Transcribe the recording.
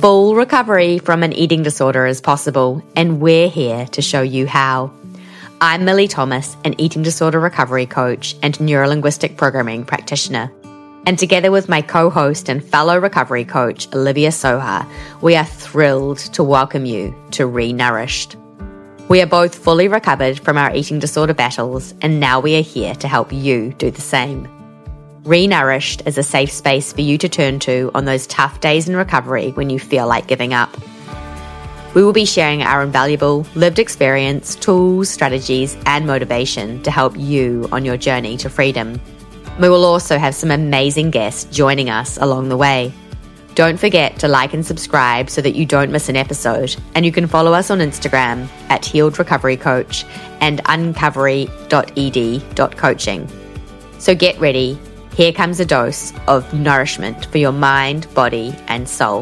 Full recovery from an eating disorder is possible, and we're here to show you how. I'm Millie Thomas, an eating disorder recovery coach and neurolinguistic programming practitioner. And together with my co host and fellow recovery coach, Olivia Soha, we are thrilled to welcome you to Renourished. We are both fully recovered from our eating disorder battles, and now we are here to help you do the same. Renourished is a safe space for you to turn to on those tough days in recovery when you feel like giving up. We will be sharing our invaluable lived experience, tools, strategies, and motivation to help you on your journey to freedom. We will also have some amazing guests joining us along the way. Don't forget to like and subscribe so that you don't miss an episode. And you can follow us on Instagram at Healed Recovery Coach and uncovery.ed.coaching. So get ready. Here comes a dose of nourishment for your mind, body, and soul.